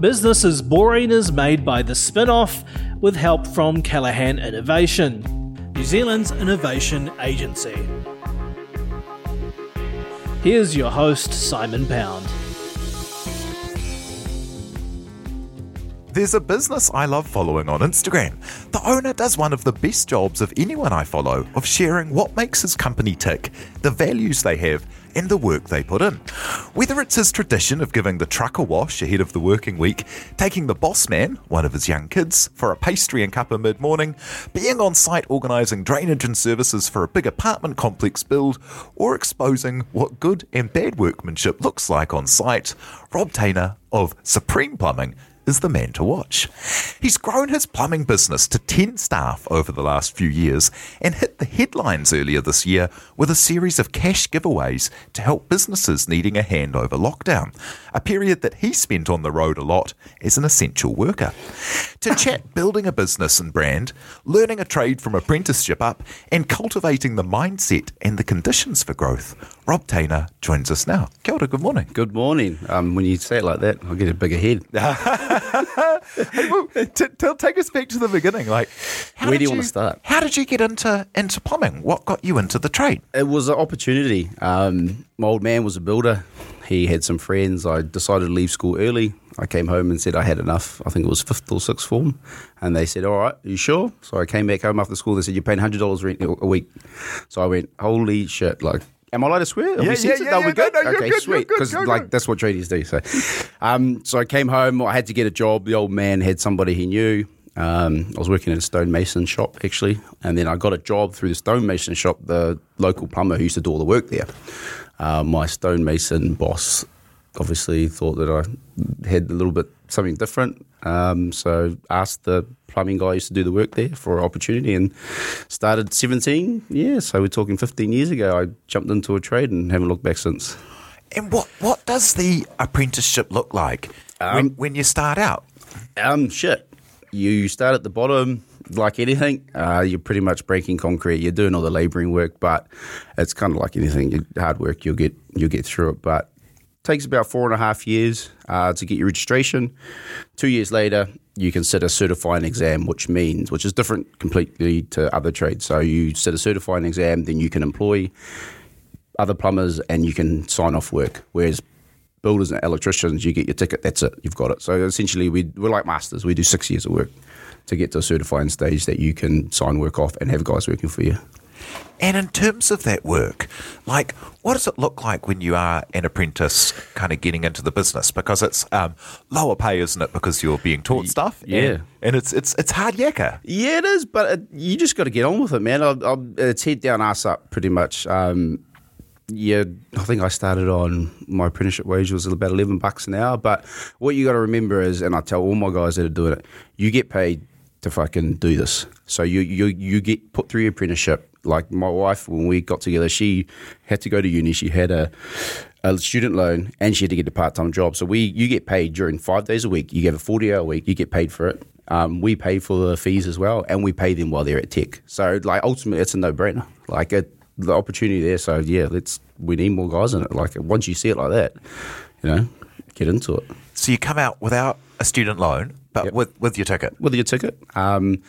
Business is Boring is made by the spin off with help from Callaghan Innovation, New Zealand's innovation agency. Here's your host, Simon Pound. There's a business I love following on Instagram. The owner does one of the best jobs of anyone I follow of sharing what makes his company tick, the values they have, and the work they put in. Whether it's his tradition of giving the truck a wash ahead of the working week, taking the boss man, one of his young kids, for a pastry and cuppa mid morning, being on site organising drainage and services for a big apartment complex build, or exposing what good and bad workmanship looks like on site, Rob Teina of Supreme Plumbing is the man to watch. He's grown his plumbing business to 10 staff over the last few years and hit the headlines earlier this year with a series of cash giveaways to help businesses needing a hand over lockdown, a period that he spent on the road a lot as an essential worker. To chat building a business and brand, learning a trade from apprenticeship up, and cultivating the mindset and the conditions for growth, Rob Teina joins us now. Kia ora, good morning. Good morning. Um, when you say it like that, I get a bigger head. Hey, well, t- t- take us back to the beginning. Like, Where do you wanna start? How did you get into into plumbing? What got you into the trade? It was an opportunity. Um, my old man was a builder. He had some friends. I decided to leave school early. I came home and said I had enough. I think it was fifth or sixth form. And they said, All right, you sure? So I came back home after school. They said, You're paying $100 rent a week. So I went, Holy shit. Like, Am I allowed to swear? Are Yeah, we yeah, yeah, No, yeah. we're good. No, no, okay, good, sweet. Because like go. that's what tradies do. So, um, so I came home. I had to get a job. The old man had somebody he knew. Um, I was working in a stonemason shop actually, and then I got a job through the stonemason shop. The local plumber who used to do all the work there. Uh, my stonemason boss obviously thought that I had a little bit something different. Um, so asked the plumbing guy used to do the work there for an opportunity and started 17. Yeah, so we're talking 15 years ago. I jumped into a trade and haven't looked back since. And what what does the apprenticeship look like when, when you start out? Um, shit. You start at the bottom, like anything. Uh, you're pretty much breaking concrete. You're doing all the labouring work, but it's kind of like anything. You- Hard work, you'll get you'll get through it. But takes about four and a half years uh, to get your registration. Two years later, you can sit a certifying exam, which means which is different completely to other trades. So you sit a certifying exam, then you can employ other plumbers and you can sign off work. Whereas builders and electricians, you get your ticket, that's it, you've got it. So essentially, we, we're like masters. We do six years of work to get to a certifying stage that you can sign work off and have guys working for you. And in terms of that work, like what does it look like when you are an apprentice, kind of getting into the business? Because it's um, lower pay, isn't it? Because you're being taught stuff. yeah. and, and it's it's it's hard yakka. Yeah, it is, but it, you just got to get on with it, man. I, I, it's head down, ass up, pretty much. Um, yeah, I think I started on my apprenticeship wage was about eleven bucks an hour. But what you got to remember is, and I tell all my guys that are doing it, you get paid to fucking do this. So you you you get put through your apprenticeship. Like my wife, when we got together, she had to go to uni. She had a a student loan and she had to get a part time job. So we you get paid during five days a week. You get a forty hour week. You get paid for it. Um, we pay for the fees as well, and we pay them while they're at tech. So like ultimately, it's a no brainer. Like it, the opportunity there. So yeah, let's we need more guys in it. Like once you see it like that, you know, get into it. So you come out without a student loan, but Yep. with with your ticket. with your ticket. Um,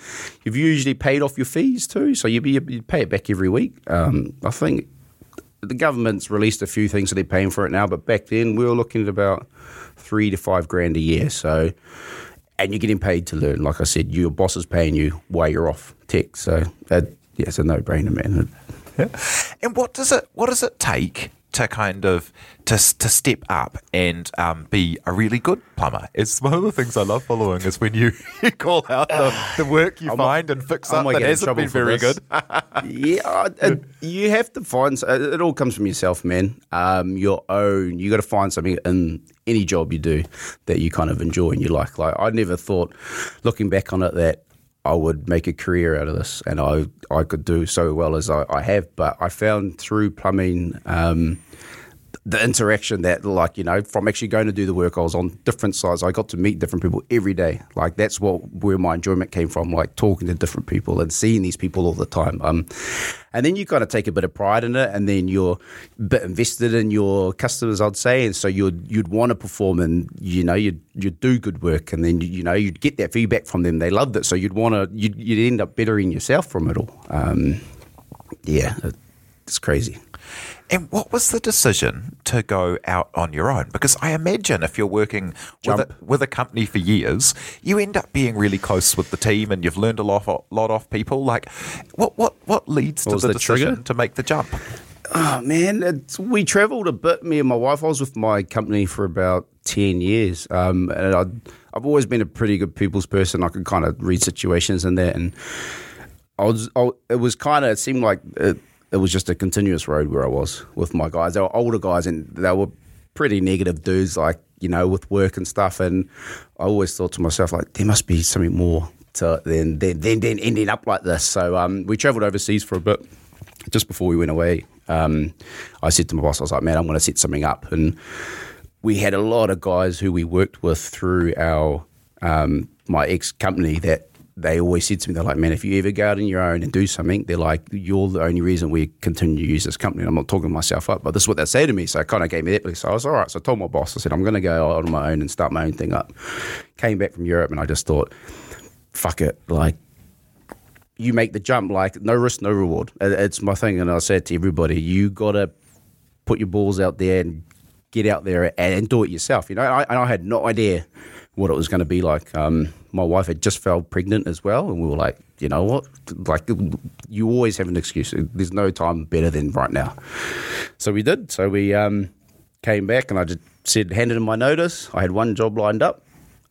you've usually paid off your fees too, so you, you, you pay it back every week. Um, I think the government's released a few things, so they're paying for it now. But back then, we were looking at about three to five grand a year. So, and you're getting paid to learn. Like I said, your boss is paying you while you're off tech. So, that, yeah, it's a no brainer, man. And what does it what does it take to kind of to to step up and um, be a really good plumber? It's one of the things I love following is when you, you call out the, the work you I'm- find and fix I up that hasn't been very this. good. yeah, it, you have to find. It all comes from yourself, man. Um, your own. You got to find something in any job you do that you kind of enjoy and you like. Like I never thought, looking back on it, that I would make a career out of this, and I I could do so well as I, I have. But I found through plumbing. Um, the interaction that like you know from actually going to do the work i was on different sides i got to meet different people every day. Like that's what where my enjoyment came from like talking to different people and seeing these people all the time. Um, and then you kind of take a bit of pride in it and then you're a bit invested in your customers i'd say. And so you'd you'd want to perform and you know you'd you'd do good work and then you know you'd get that feedback from them. They loved it. So you'd want to you'd, you'd end up bettering yourself from it all. Um, yeah it's crazy And what was the decision to go out on your own? Because I imagine if you're working with a, with a company for years, you end up being really close with the team and you've learned a lot, lot off people. Like, what what what leads What to the, the decision trigger? to make the jump? Oh man, it's, we travelled a bit. Me and my wife. I was with my company for about ten years, um, and I'd, I've always been a pretty good people's person. I could kind of read situations and that, and I was. I, it was kind of. It seemed like it, it was just a continuous road where I was with my guys. They were older guys, and they were pretty negative dudes, like you know, with work and stuff. And I always thought to myself, like, there must be something more to it than ending up like this. So um, we travelled overseas for a bit just before we went away, um, I said to my boss, I was like, man, I'm going to set something up. And we had a lot of guys who we worked with through our um, my ex company that they always said to me, they're like, man, if you ever go out on your own and do something, they're like, you're the only reason we continue to use this company. And I'm not talking myself up, but this is what they say to me. So it kind of gave me that. belief. So I was all right. So I told my boss, I said, I'm going to go out on my own and start my own thing up. Came back from Europe and I just thought, fuck it. Like, you make the jump, like no risk, no reward. It's my thing, and I said to everybody, you gotta put your balls out there and get out there and, do it yourself. You know, I, I had no idea what it was going to be like. Um, my wife had just fell pregnant as well, and we were like, you know what? Like, you always have an excuse. There's no time better than right now. So we did. So we um, came back, and I just said, handed in my notice. I had one job lined up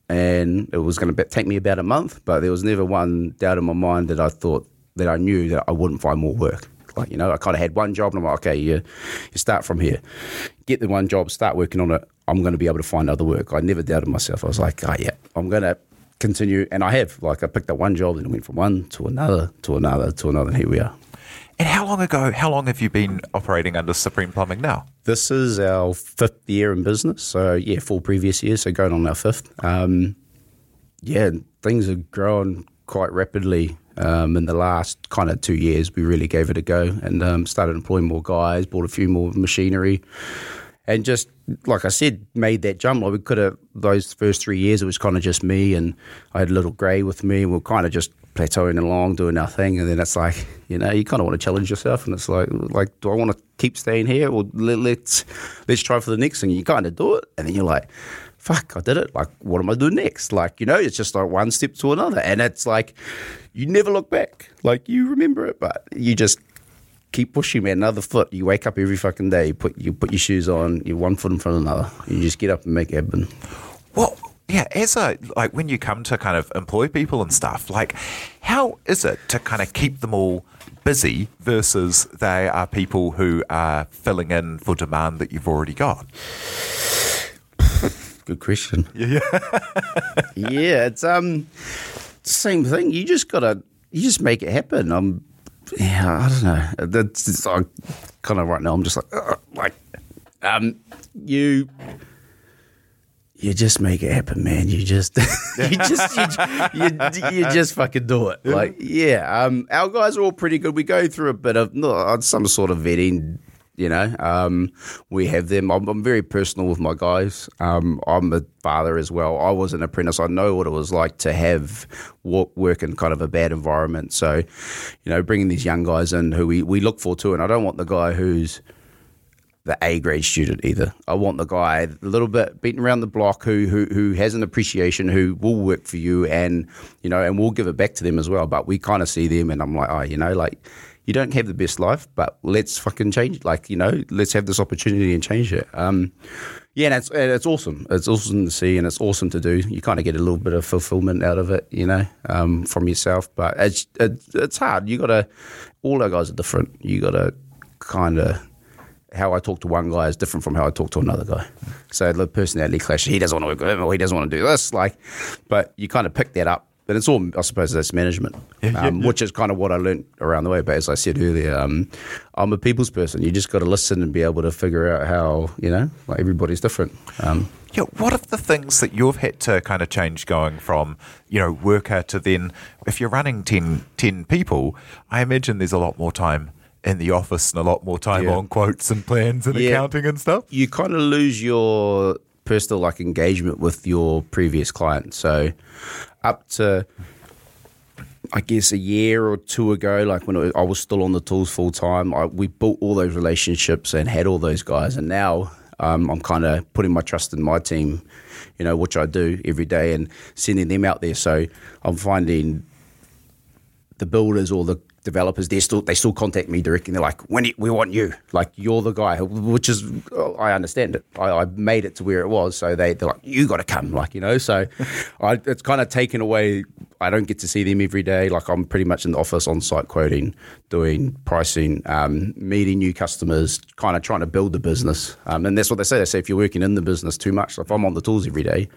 and it was going to take me about a month. But there was never one doubt in my mind that I thought that I knew that I wouldn't find more work. Like you know, I kind of had one job, and I'm like, okay, you you start from here, get the one job, start working on it. I'm going to be able to find other work. I never doubted myself. I was like, oh yeah, I'm going to continue, and I have. Like I picked up one job, and went from one to another to another to another, and here we are. And how long ago? How long have you been operating under Supreme Plumbing now? This is our fifth year in business. So yeah, four previous years. So going on our fifth. Um, yeah, things have grown quite rapidly. Um, in the last kind of two years, we really gave it a go and um, started employing more guys, bought a few more machinery, and just like I said, made that jump. Like we could have those first three years, it was kind of just me, and I had a little grey with me, and we are kind of just plateauing along, doing our thing, and then it's like you know you kind of want to challenge yourself, and it's like like do I want to keep staying here or let, let's let's try for the next thing? You kind of do it, and then you're like. Fuck, I did it. Like, what am I doing next? Like, you know, it's just like one step to another. And it's like, you never look back. Like, you remember it, but you just keep pushing, man. Another foot. You wake up every fucking day. You put you put your shoes on. You one foot in front of another. You just get up and make it happen. Well, yeah, as a like when you come to kind of employ people and stuff, like how is it to kind of keep them all busy versus they are people who are filling in for demand that you've already got? Good question. Yeah, yeah. It's um same thing. You just gotta you just make it happen. I'm yeah. I don't know. That's it's, I kind of right now. I'm just like "Ugh," like um you. You just make it happen, man. You just, you just, you, you, you just fucking do it. Like, yeah. Um, our guys are all pretty good. We go through a bit of no, some sort of vetting you know, um, we have them. I'm, I'm, very personal with my guys. Um, I'm a father as well. I was an apprentice. I know what it was like to have work, in kind of a bad environment. So, you know, bringing these young guys in who we, we look for too. And I don't want the guy who's the A grade student either. I want the guy a little bit beaten around the block who who who has an appreciation, who will work for you, and you know, and we'll give it back to them as well. But we kind of see them, and I'm like, oh, you know, like you don't have the best life, but let's fucking change. it. Like you know, let's have this opportunity and change it. Um, yeah, and it's it's awesome. It's awesome to see, and it's awesome to do. You kind of get a little bit of fulfillment out of it, you know, um, from yourself. But it's it, it's hard. You got to. All our guys are different. You got to kind of. How I talk to one guy is different from how I talk to another guy. So the personality clash. He doesn't want to work with him, or he doesn't want to do this. Like, but you kind of pick that up but it's all, I suppose, that's management, Yeah, yeah, um, yeah. which is kind of what I learned around the way. But as I said earlier, um, I'm a people's person. You just got to listen and be able to figure out how, you know, like everybody's different. Um, Yeah, what are the things that you've had to kind of change going from, you know, worker to then, if you're running 10, 10 people, I imagine there's a lot more time in the office and a lot more time Yeah. on quotes and plans and Yeah. accounting and stuff. you kind of lose your personal like engagement with your previous client. So up to I guess a year or two ago, like when I was still on the tools full time, we built all those relationships and had all those guys. And now um, I'm kind of putting my trust in my team, you know, which I do every day, and sending them out there. So I'm finding the builders or the developers, they still they still contact me directly. They're like, "When we want you, like you're the guy," which is oh, I understand it. I, I made it to where it was, so they they're like, "You got to come," like you know. So I, it's kind of taken away. I don't get to see them every day. Like I'm pretty much in the office on site quoting, doing pricing, um, meeting new customers, kind of trying to build the business. Um, and that's what they say. They say if you're working in the business too much, if I'm on the tools every day,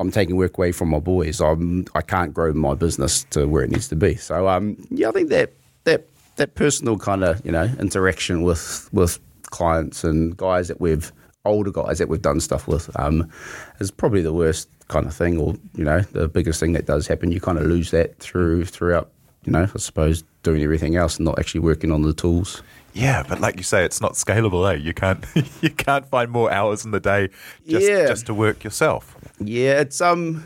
I'm taking work away from my boys. I'm I can't grow my business to where it needs to be. So um, yeah, I think that that that personal kind of you know interaction with with clients and guys that we've older guys that we've done stuff with um, is probably the worst kind of thing, or you know the biggest thing that does happen. You kind of lose that through throughout. You know, I suppose doing everything else and not actually working on the tools. Yeah, but like you say, it's not scalable, eh? You can't you can't find more hours in the day just Yeah. just to work yourself. Yeah, it's um.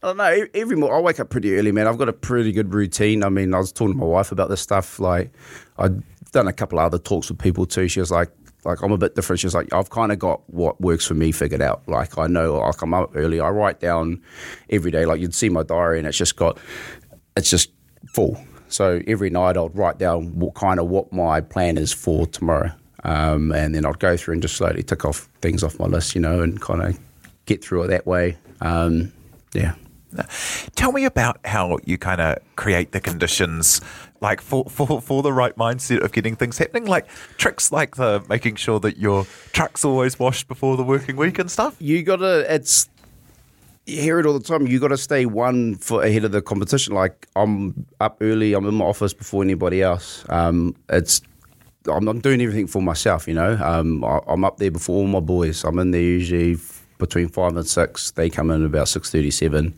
I don't know. Every morning, I wake up pretty early, man. I've got a pretty good routine. I mean, I was talking to my wife about this stuff. Like, I've done a couple of other talks with people too. She was like, like I'm a bit different. She was like, I've kind of got what works for me figured out. Like, I know I come up early. I write down every day. Like, you'd see my diary, and it's just got, it's just full. So every night I'd write down what kind of what my plan is for tomorrow, um, and then I'd go through and just slowly tick off things off my list, you know, and kind of get through it that way. Um, yeah. Tell me about how you kind of create the conditions, like for, for for the right mindset of getting things happening. Like tricks like the making sure that your truck's always washed before the working week and stuff. You gotta. It's you hear it all the time. You got to stay one foot ahead of the competition. Like I'm up early. I'm in my office before anybody else. Um, it's I'm, doing everything for myself. You know, um, I, I'm up there before all my boys. I'm in there usually f- between five and six. They come in about six thirty-seven.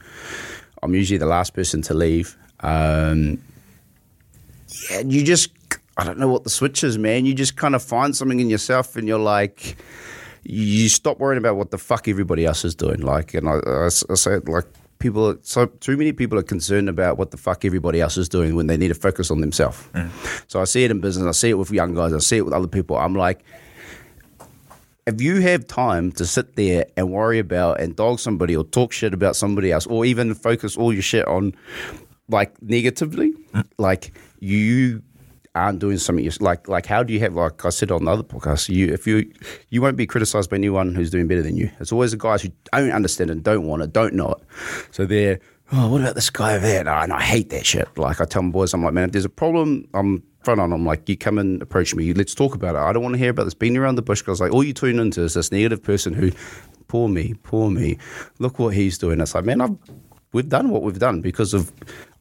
I'm usually the last person to leave. Um, yeah, you just I don't know what the switch is, man. You just kind of find something in yourself, and you're like you stop worrying about what the fuck everybody else is doing. Like, and I say, like, people, so too many people are concerned about what the fuck everybody else is doing when they need to focus on themselves. Mm. So I see it in business, I see it with young guys, I see it with other people. I'm like, if you have time to sit there and worry about and dog somebody or talk shit about somebody else, or even focus all your shit on like negatively, mm. like you aren't doing something you like like how do you have like I said on the other podcast you if you you won't be criticized by anyone who's doing better than you. It's always the guys who don't understand and don't want it don't know it. So they're oh what about this guy over there? And I hate that shit. Like I tell my boys I'm like man if there's a problem I'm front on I'm like you come and approach me. Let's talk about it. I don't want to hear about this. Being around the bush because like all you tune into is this negative person who poor me poor me. Look what he's doing. It's like man I've we've done what we've done because of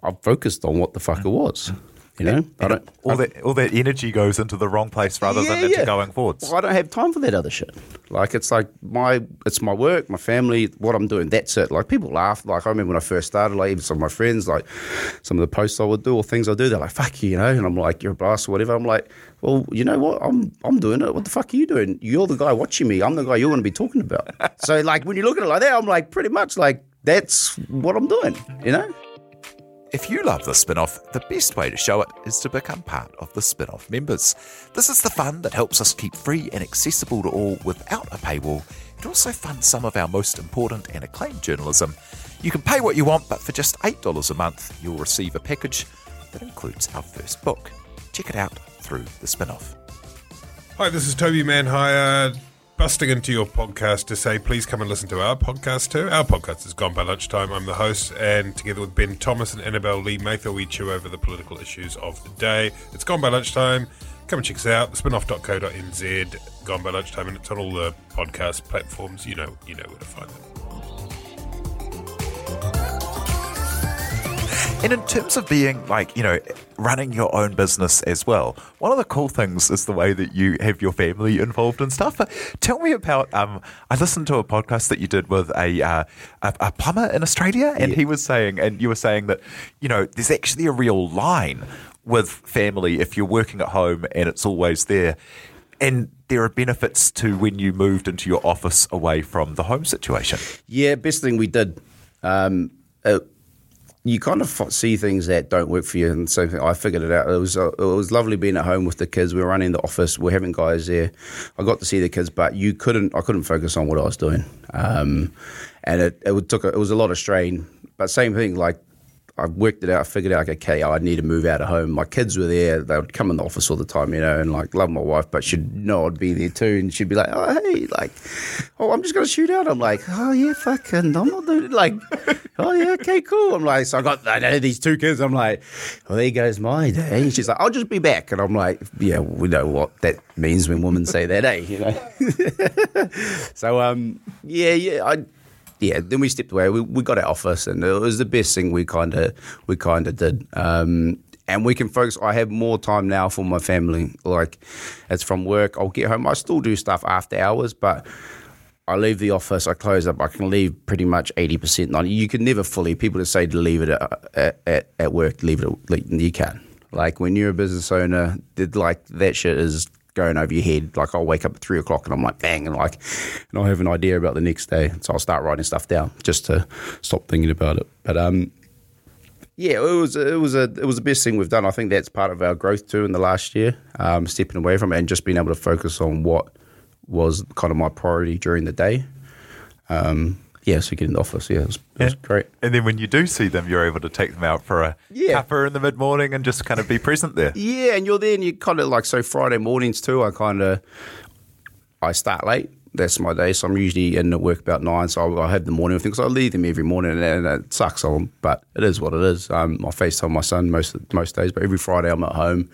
I've focused on what the fuck it was you know I don't All that all that energy goes into the wrong place rather than into yeah. going forwards. Well, I don't have time for that other shit. Like it's like my it's my work, my family, what I'm doing. That's it. Like people laugh. Like I remember when I first started. Like even some of my friends, like some of the posts I would do or things I do, they're like "fuck you," you know. And I'm like, "You're a blast" or whatever. I'm like, "Well, you know what? I'm I'm doing it. What the fuck are you doing? You're the guy watching me. I'm the guy you're going to be talking about." so like when you look at it like that, I'm like, pretty much like that's what I'm doing. You know. If you love the spin-off, the best way to show it is to become part of the spin-off members. This is the fund that helps us keep free and accessible to all without a paywall. It also funds some of our most important and acclaimed journalism. You can pay what you want, but for just $8 a month, you'll receive a package that includes our first book. Check it out through the spin-off. Hi, this is Toby Manhire, busting into your podcast to say please come and listen to our podcast too. Our podcast is Gone by Lunchtime. I'm the host, and together with Ben Thomas and Annabelle Lee Mather, we chew over the political issues of the day. It's Gone by Lunchtime. Come and check us out, thespinoff.co.nz, Gone by Lunchtime, and it's on all the podcast platforms. You know, you know where to find them. And in terms of being like, you know, running your own business as well, one of the cool things is the way that you have your family involved and stuff. But tell me about, um, I listened to a podcast that you did with a, uh, a, a plumber in Australia, and Yeah. he was saying, and you were saying that, you know, there's actually a real line with family if you're working at home and it's always there. And there are benefits to when you moved into your office away from the home situation. Yeah, best thing we did. Um, uh, you kind of see things that don't work for you, and so I figured it out. It was uh, it was lovely being at home with the kids. We were running the office. We are having guys there. I got to see the kids, but you couldn't. I couldn't focus on what I was doing, um, and it it took a, it was a lot of strain. But same thing, like I worked it out. Figured out, like, okay, I need to move out of home. My kids were there. They would come in the office all the time, you know, and like love my wife, but she'd know I'd be there too. And she'd be like, oh, hey, like, oh, I'm just going to shoot out. I'm like, oh, yeah, fucking, I'm not doing it. Like, oh, yeah, okay, cool. I'm like, so I got I know these two kids. I'm like, well, there goes my day. And she's like, I'll just be back. And I'm like, yeah, we know what that means when women say that, eh? You know? so, um, yeah, yeah, I yeah, then we stepped away. We, we got our office, and it was the best thing we kind of we kind of did. Um, and we can focus. I have more time now for my family. Like it's from work. I'll get home. I still do stuff after hours, but I leave the office. I close up. I can leave pretty much eighty percent. You can never fully. People that say to leave it at at, at work, leave it. Like, you can. Like when you're a business owner, like that shit is going over your head. Like I'll wake up at three o'clock and I'm like, bang, and like, and I'll have an idea about the next day. So I'll start writing stuff down just to stop thinking about it. But um, yeah, it was it was a it was the best thing we've done. I think that's part of our growth too in the last year. Um, stepping away from it and just being able to focus on what was kind of my priority during the day. Um, yeah, so get in the office. Yeah, it was, it was great. And then when you do see them, you're able to take them out for a Yeah. cuppa in the mid morning and just kind of be present there. Yeah, and you're there and you kind of like so Friday mornings too. I kind of I start late. That's my day, so I'm usually in at work about nine. So I, I have the morning thing. So I leave them every morning, and, and it sucks on, but it is what it is. Um, I FaceTime my son most most days, but every Friday I'm at home.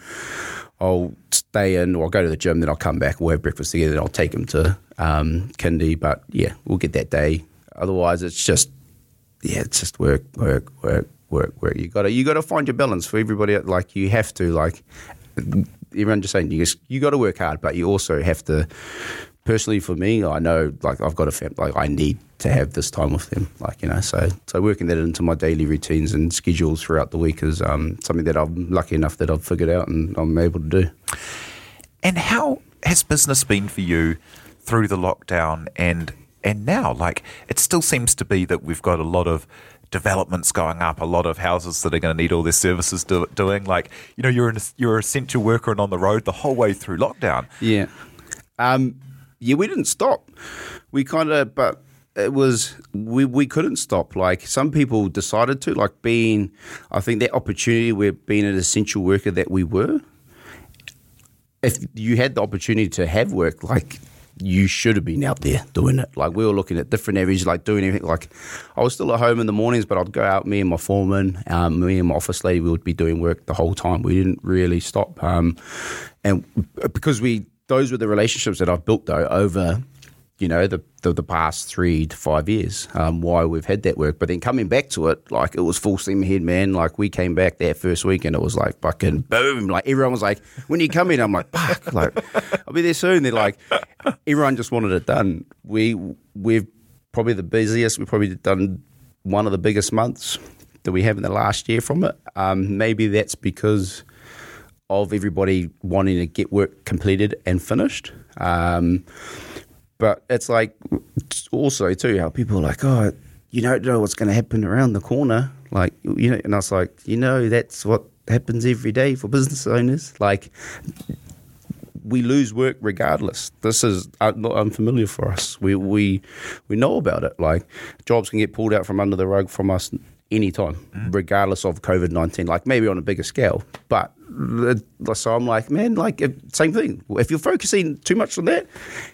I'll stay in, or I'll go to the gym, then I'll come back, we'll have breakfast together, then I'll take him to um, kindy. But yeah, we'll get that day. Otherwise, it's just yeah, it's just work, work, work, work, work. You gotta you gotta find your balance for everybody. Like you have to like everyone just saying you just, you got to work hard, but you also have to. Personally, for me, I know like I've got a family. Like I need to have this time with them. Like you know, so so working that into my daily routines and schedules throughout the week is um, something that I'm lucky enough that I've figured out and I'm able to do. And how has business been for you through the lockdown and and now? Like it still seems to be that we've got a lot of developments going up, a lot of houses that are going to need all their services do, doing. Like you know, you're an you're an essential worker and on the road the whole way through lockdown. Yeah. Um, yeah, we didn't stop. We kind of, but it was we we couldn't stop. Like some people decided to, like being, I think that opportunity where being an essential worker that we were. If you had the opportunity to have work, like you should have been out there doing it. Like we were looking at different areas, like doing everything. Like I was still at home in the mornings, but I'd go out. Me and my foreman, um, me and my office lady, we would be doing work the whole time. We didn't really stop, um, and because we those were the relationships that I've built though over. You know the, the the past three to five years, um, why we've had that work, but then coming back to it, like it was full steam ahead, man. Like we came back that first week, and it was like fucking boom. Like everyone was like, when you come in, I'm like, fuck, like I'll be there soon. They're like, everyone just wanted it done. We we've probably the busiest. We've probably done one of the biggest months that we have in the last year from it. Um, maybe that's because of everybody wanting to get work completed and finished. Um, but it's like also too how people are like, oh, you don't know what's going to happen around the corner. Like, you know, and I was like, you know, that's what happens every day for business owners. Like, we lose work regardless. This is uh, not unfamiliar for us. We we we know about it. Like jobs can get pulled out from under the rug from us anytime, mm. regardless of COVID nineteen. Like maybe on a bigger scale, but so I'm like, man, like same thing. If you're focusing too much on that,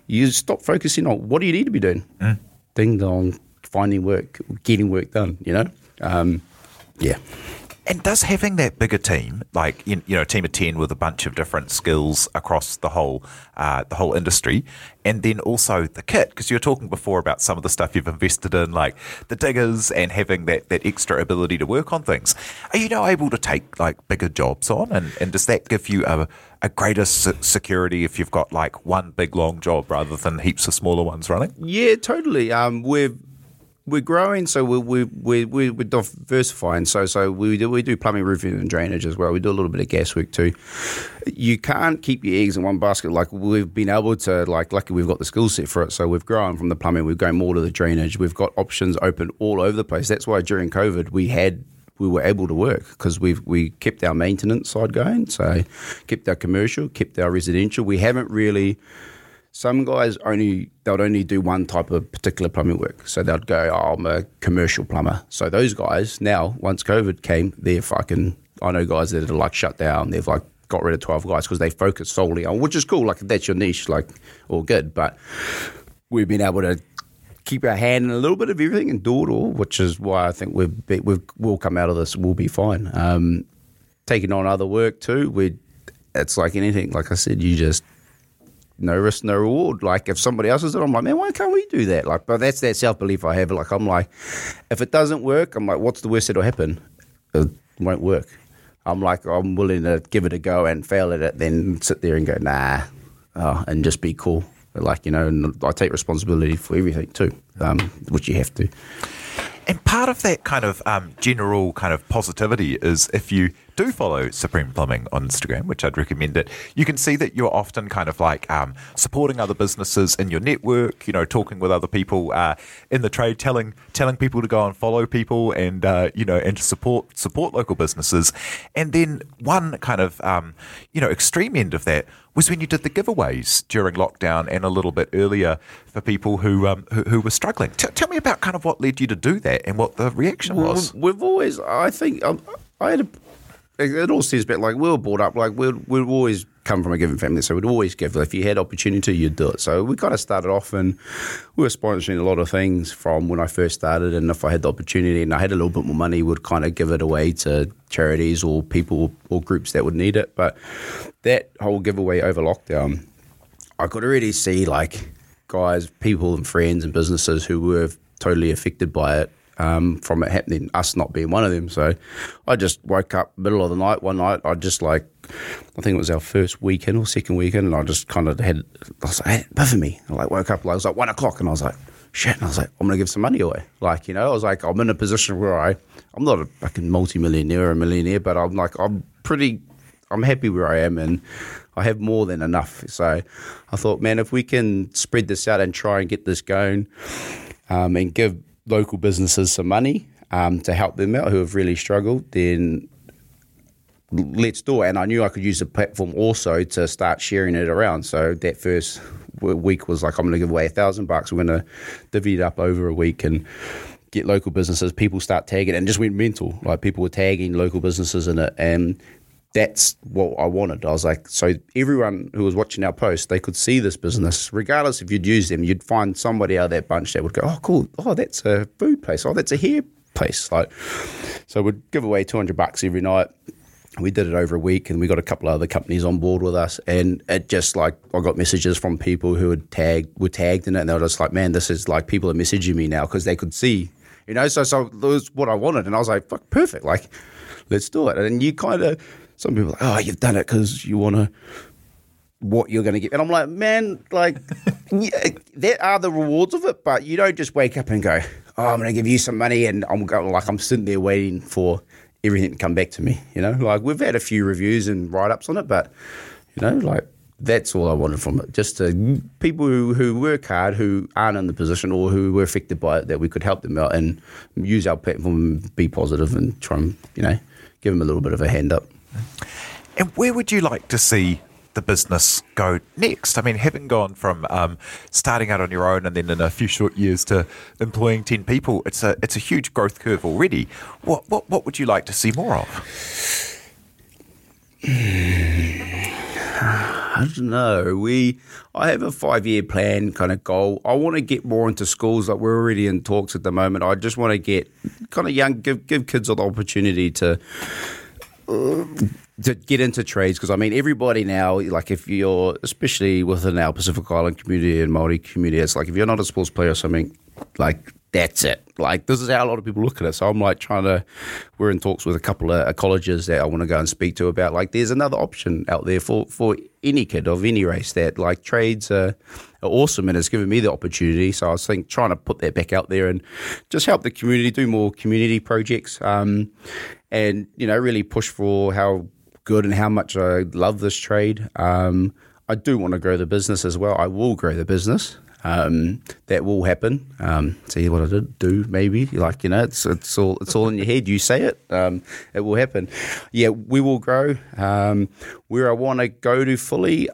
you stop focusing on what do you need to be doing. Mm. Ding dong, finding work, getting work done. You know, um, yeah. And does having that bigger team, like you know, a team of ten with a bunch of different skills across the whole uh, the whole industry, and then also the kit, because you were talking before about some of the stuff you've invested in, like the diggers and having that, that extra ability to work on things. Are you now able to take like bigger jobs on, and, and does that give you a a greater security if you've got like one big long job rather than heaps of smaller ones running? Yeah, totally. Um, we've we're growing, so we we we we we're diversifying. So so we do we do plumbing, roofing, and drainage as well. We do a little bit of gas work too. You can't keep your eggs in one basket. Like we've been able to, like lucky we've got the skill set for it. So we've grown from the plumbing, we've gone more to the drainage. We've got options open all over the place. That's why during COVID we had we were able to work because we we kept our maintenance side going, so kept our commercial, kept our residential. We haven't really some guys only they'll only do one type of particular plumbing work. So they'd go, oh, I'm a commercial plumber. So those guys now, once COVID came, they're fucking. I know guys that are like shut down. They've like got rid of twelve guys because they focus solely on, which is cool. Like that's your niche, like all good. But we've been able to keep our hand in a little bit of everything and do it all, which is why I think we've be, we've we'll come out of this. We'll be fine. Um, taking on other work too, we it's like anything. Like I said, you just no risk, no reward. Like if somebody else is it, I'm like, man, why can't we do that? Like, but that's that self belief I have. Like I'm like, if it doesn't work, I'm like, what's the worst that'll happen? It won't work. I'm like, I'm willing to give it a go and fail at it, then sit there and go, nah, oh, and just be cool. Like you know, and I take responsibility for everything too, um, which you have to. And part of that kind of um, general kind of positivity is if you do follow Supreme Plumbing on Instagram, which I'd recommend it, you can see that you're often kind of like um, supporting other businesses in your network. You know, talking with other people uh, in the trade, telling telling people to go and follow people, and uh, you know, and to support support local businesses. And then one kind of um, you know extreme end of that was when you did the giveaways during lockdown and a little bit earlier for people who um, who, who, were struggling. T- tell me about kind of what led you to do that and what the reaction was. We've always, I think, um, I had a it all seems a bit like we were brought up like we're we'd always come from a given family, so we'd always give. If you had opportunity, you'd do it. So we kind of started off and we were sponsoring a lot of things from when I first started. And if I had the opportunity and I had a little bit more money, would kind of give it away to charities or people or groups that would need it. But that whole giveaway over lockdown, I could already see like guys, people, and friends and businesses who were totally affected by it um, from it happening, us not being one of them. So I just woke up middle of the night one night. I just like, I think it was our first weekend or second weekend, and I just kind of had, I was like, hey, me. I like woke up, like, it was like one o'clock, and I was like, shit. And I was like, I'm going to give some money away. Like, you know, I was like, I'm in a position where I, I'm not a fucking multi-millionaire or a millionaire, but I'm like, I'm pretty, I'm happy where I am, and I have more than enough. So I thought, man, if we can spread this out and try and get this going um, and give local businesses some money um, to help them out who have really struggled, then let's do it. And I knew I could use the platform also to start sharing it around. So that first week was like, I'm going to give away a thousand bucks. We're going to divvy it up over a week and get local businesses. People start tagging, and just went mental. Like people were tagging local businesses in it, and that's what I wanted. I was like, so everyone who was watching our post, they could see this business, regardless if you'd use them, you'd find somebody out of that bunch that would go, oh, cool, oh, that's a food place, oh, that's a hair place. Like, so we'd give away 200 bucks every night. We did it over a week, and we got a couple of other companies on board with us. And it just like I got messages from people who had tagged, were tagged in it, and they were just like, "Man, this is like people are messaging me now because they could see, you know." So, so it was what I wanted, and I was like, "Fuck, perfect! Like, let's do it." And you kind of some people are like, oh, you've done it because you want to what you're going to get. And I'm like, man, like, yeah, there are the rewards of it, but you don't just wake up and go, oh, I'm going to give you some money, and I'm going like I'm sitting there waiting for everything to come back to me. You know, like we've had a few reviews and write ups on it, but you know, like that's all I wanted from it. Just to, people who, who work hard, who aren't in the position or who were affected by it, that we could help them out and use our platform and be positive and try and, you know, give them a little bit of a hand up. And where would you like to see the business go next? I mean, having gone from um, starting out on your own and then in a few short years to employing ten people, it's a it's a huge growth curve already. What what what would you like to see more of? I don't know. We, I have a five-year plan kind of goal. I want to get more into schools. Like we're already in talks at the moment. I just want to get kind of young, give give kids the opportunity to. To get into trades because I mean everybody now like if you're especially within our Pacific Island community and Maori community it's like if you're not a sports player or something like that's it. Like this is how a lot of people look at it. So I'm like trying to we're in talks with a couple of colleges that I want to go and speak to about like there's another option out there for for any kid of any race that like trades are, are awesome and it's given me the opportunity. So I was think trying to put that back out there and just help the community do more community projects. Um, and you know really push for how good and how much I love this trade. Um, I do want to grow the business as well. I will grow the business. Um, that will happen. Um, see what I did do, maybe like you know, it's it's all it's all in your head. You say it, um, it will happen. Yeah, we will grow. Um, where I want to go to fully,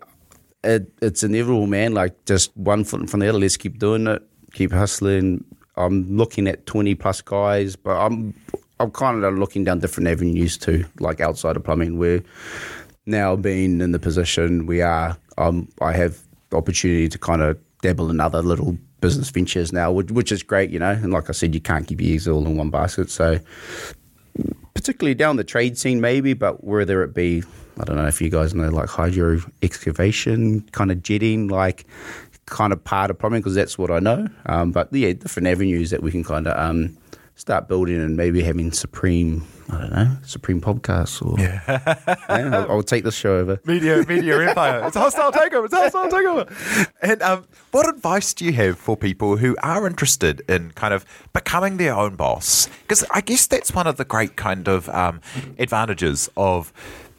it, it's inevitable, man. Like just one foot in front of the other. Let's keep doing it, keep hustling. I'm looking at 20 plus guys, but I'm I'm kind of looking down different avenues too, like outside of plumbing. We're now being in the position we are. Um, I have the opportunity to kind of dabble in other little business ventures now, which, which is great, you know. And like I said, you can't keep your eggs all in one basket. So, particularly down the trade scene, maybe, but whether it be, I don't know if you guys know, like hydro excavation, kind of jetting, like kind of part of plumbing, because that's what I know. Um, but yeah, different avenues that we can kind of. Um, start building and maybe having Supreme, I don't know, Supreme podcasts or. Yeah. yeah I'll, I'll, take this show over. Media, media empire. It's a hostile takeover. It's a hostile takeover. And um, what advice do you have for people who are interested in kind of becoming their own boss? Because I guess that's one of the great kind of um, advantages of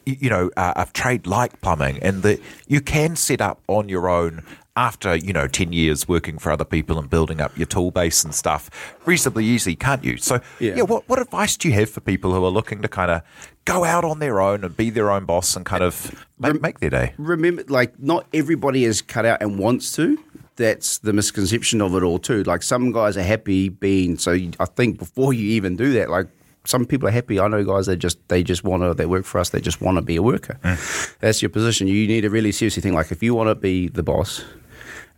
you know, uh, a trade like plumbing, and that you can set up on your own after you know 10 years working for other people and building up your tool base and stuff reasonably easy can't you so yeah, yeah what, what advice do you have for people who are looking to kind of go out on their own and be their own boss and kind of make, make their day remember like not everybody is cut out and wants to that's the misconception of it all too like some guys are happy being so i think before you even do that like some people are happy. I know guys that just they just want to they work for us. They just want to be a worker. Mm. That's your position. You need to really seriously think like if you want to be the boss,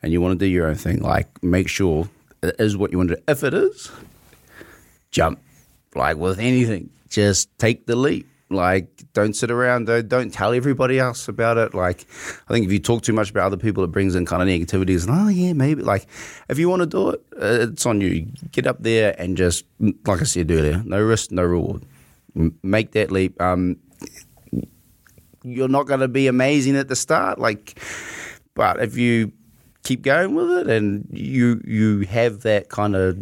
and you want to do your own thing, like make sure it is what you want to do. If it is, jump. Like with anything, just take the leap. Like, don't sit around. Don't, don't tell everybody else about it. Like, I think if you talk too much about other people, it brings in kind of negativities. And, oh, yeah, maybe. Like, if you want to do it, it's on you. Get up there and just, like I said earlier, no risk, no reward. Make that leap. Um, you're not going to be amazing at the start. Like, but if you keep going with it and you you have that kind of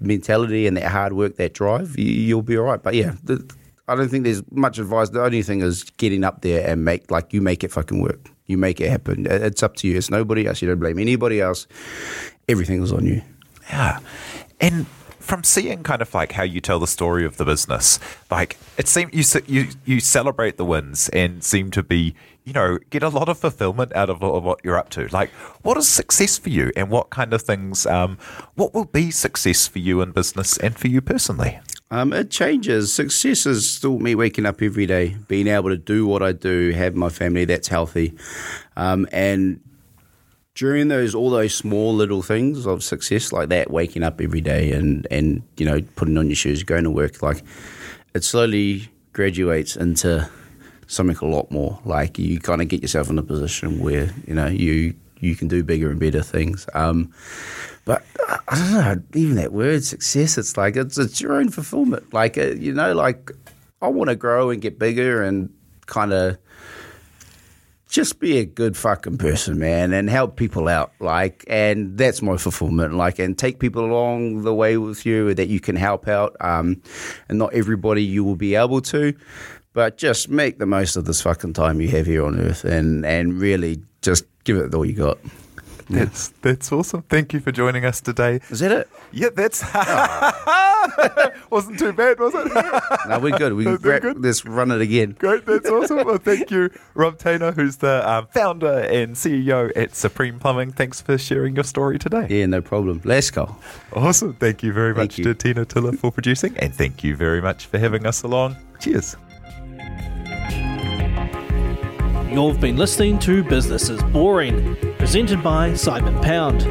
mentality and that hard work, that drive, you, will be all right. But yeah, the, I don't think there's much advice. The only thing is getting up there and make like you make it fucking work. You make it happen. It's up to you. It's nobody else. You don't blame anybody else. Everything is on you. Yeah, and from seeing kind of like how you tell the story of the business, like it seems you you you celebrate the wins and seem to be you know get a lot of fulfillment out of what you're up to. Like, what is success for you, and what kind of things? Um, what will be success for you in business and for you personally? Um, it changes. Success is still me waking up every day, being able to do what I do, have my family that's healthy, um, and during those all those small little things of success like that, waking up every day and and you know putting on your shoes, going to work, like it slowly graduates into something a lot more. Like you kind of get yourself in a position where you know you you can do bigger and better things. Um, but I don't know, even that word success, it's like it's it's your own fulfillment. Like uh, you know, like I want to grow and get bigger and kind of just be a good fucking person, man, and help people out. Like, and that's my fulfillment. Like, and take people along the way with you that you can help out. Um, and not everybody you will be able to, But just make the most of this fucking time you have here on Earth, and and really just give it all you got. That's that's awesome. Thank you for joining us today. Is that it? Yeah, that's wasn't too bad, was it? No, we're good. We gra- good. let's run it again. Great, that's awesome. Well, thank you, Rob Teina, who's the um, founder and CEO at Supreme Plumbing. Thanks for sharing your story today. Yeah, no problem. Let's go. Awesome. Thank you very much you. to Tina Tiller for producing, and thank you very much for having us along. Cheers. You've been listening to Business is Boring, presented by Simon Pound.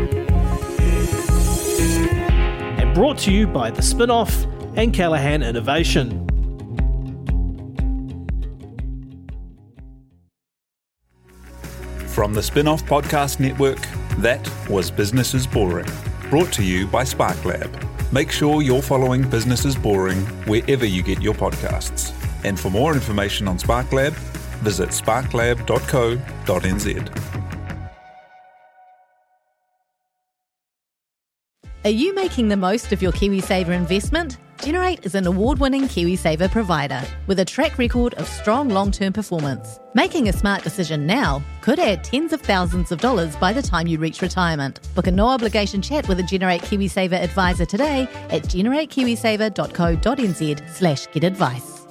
And brought to you by The Spinoff and Callaghan Innovation. From the Spinoff Podcast Network, that was Business is Boring, brought to you by SparkLab. Make sure you're following Business is Boring wherever you get your podcasts. And for more information on SparkLab, visit sparklab.co.nz. Are you making the most of your KiwiSaver investment? Generate is an award winning KiwiSaver provider with a track record of strong long term performance. Making a smart decision now could add tens of thousands of dollars by the time you reach retirement. Book a no obligation chat with a Generate KiwiSaver advisor today at generatekiwisaver.co.nz slash get advice.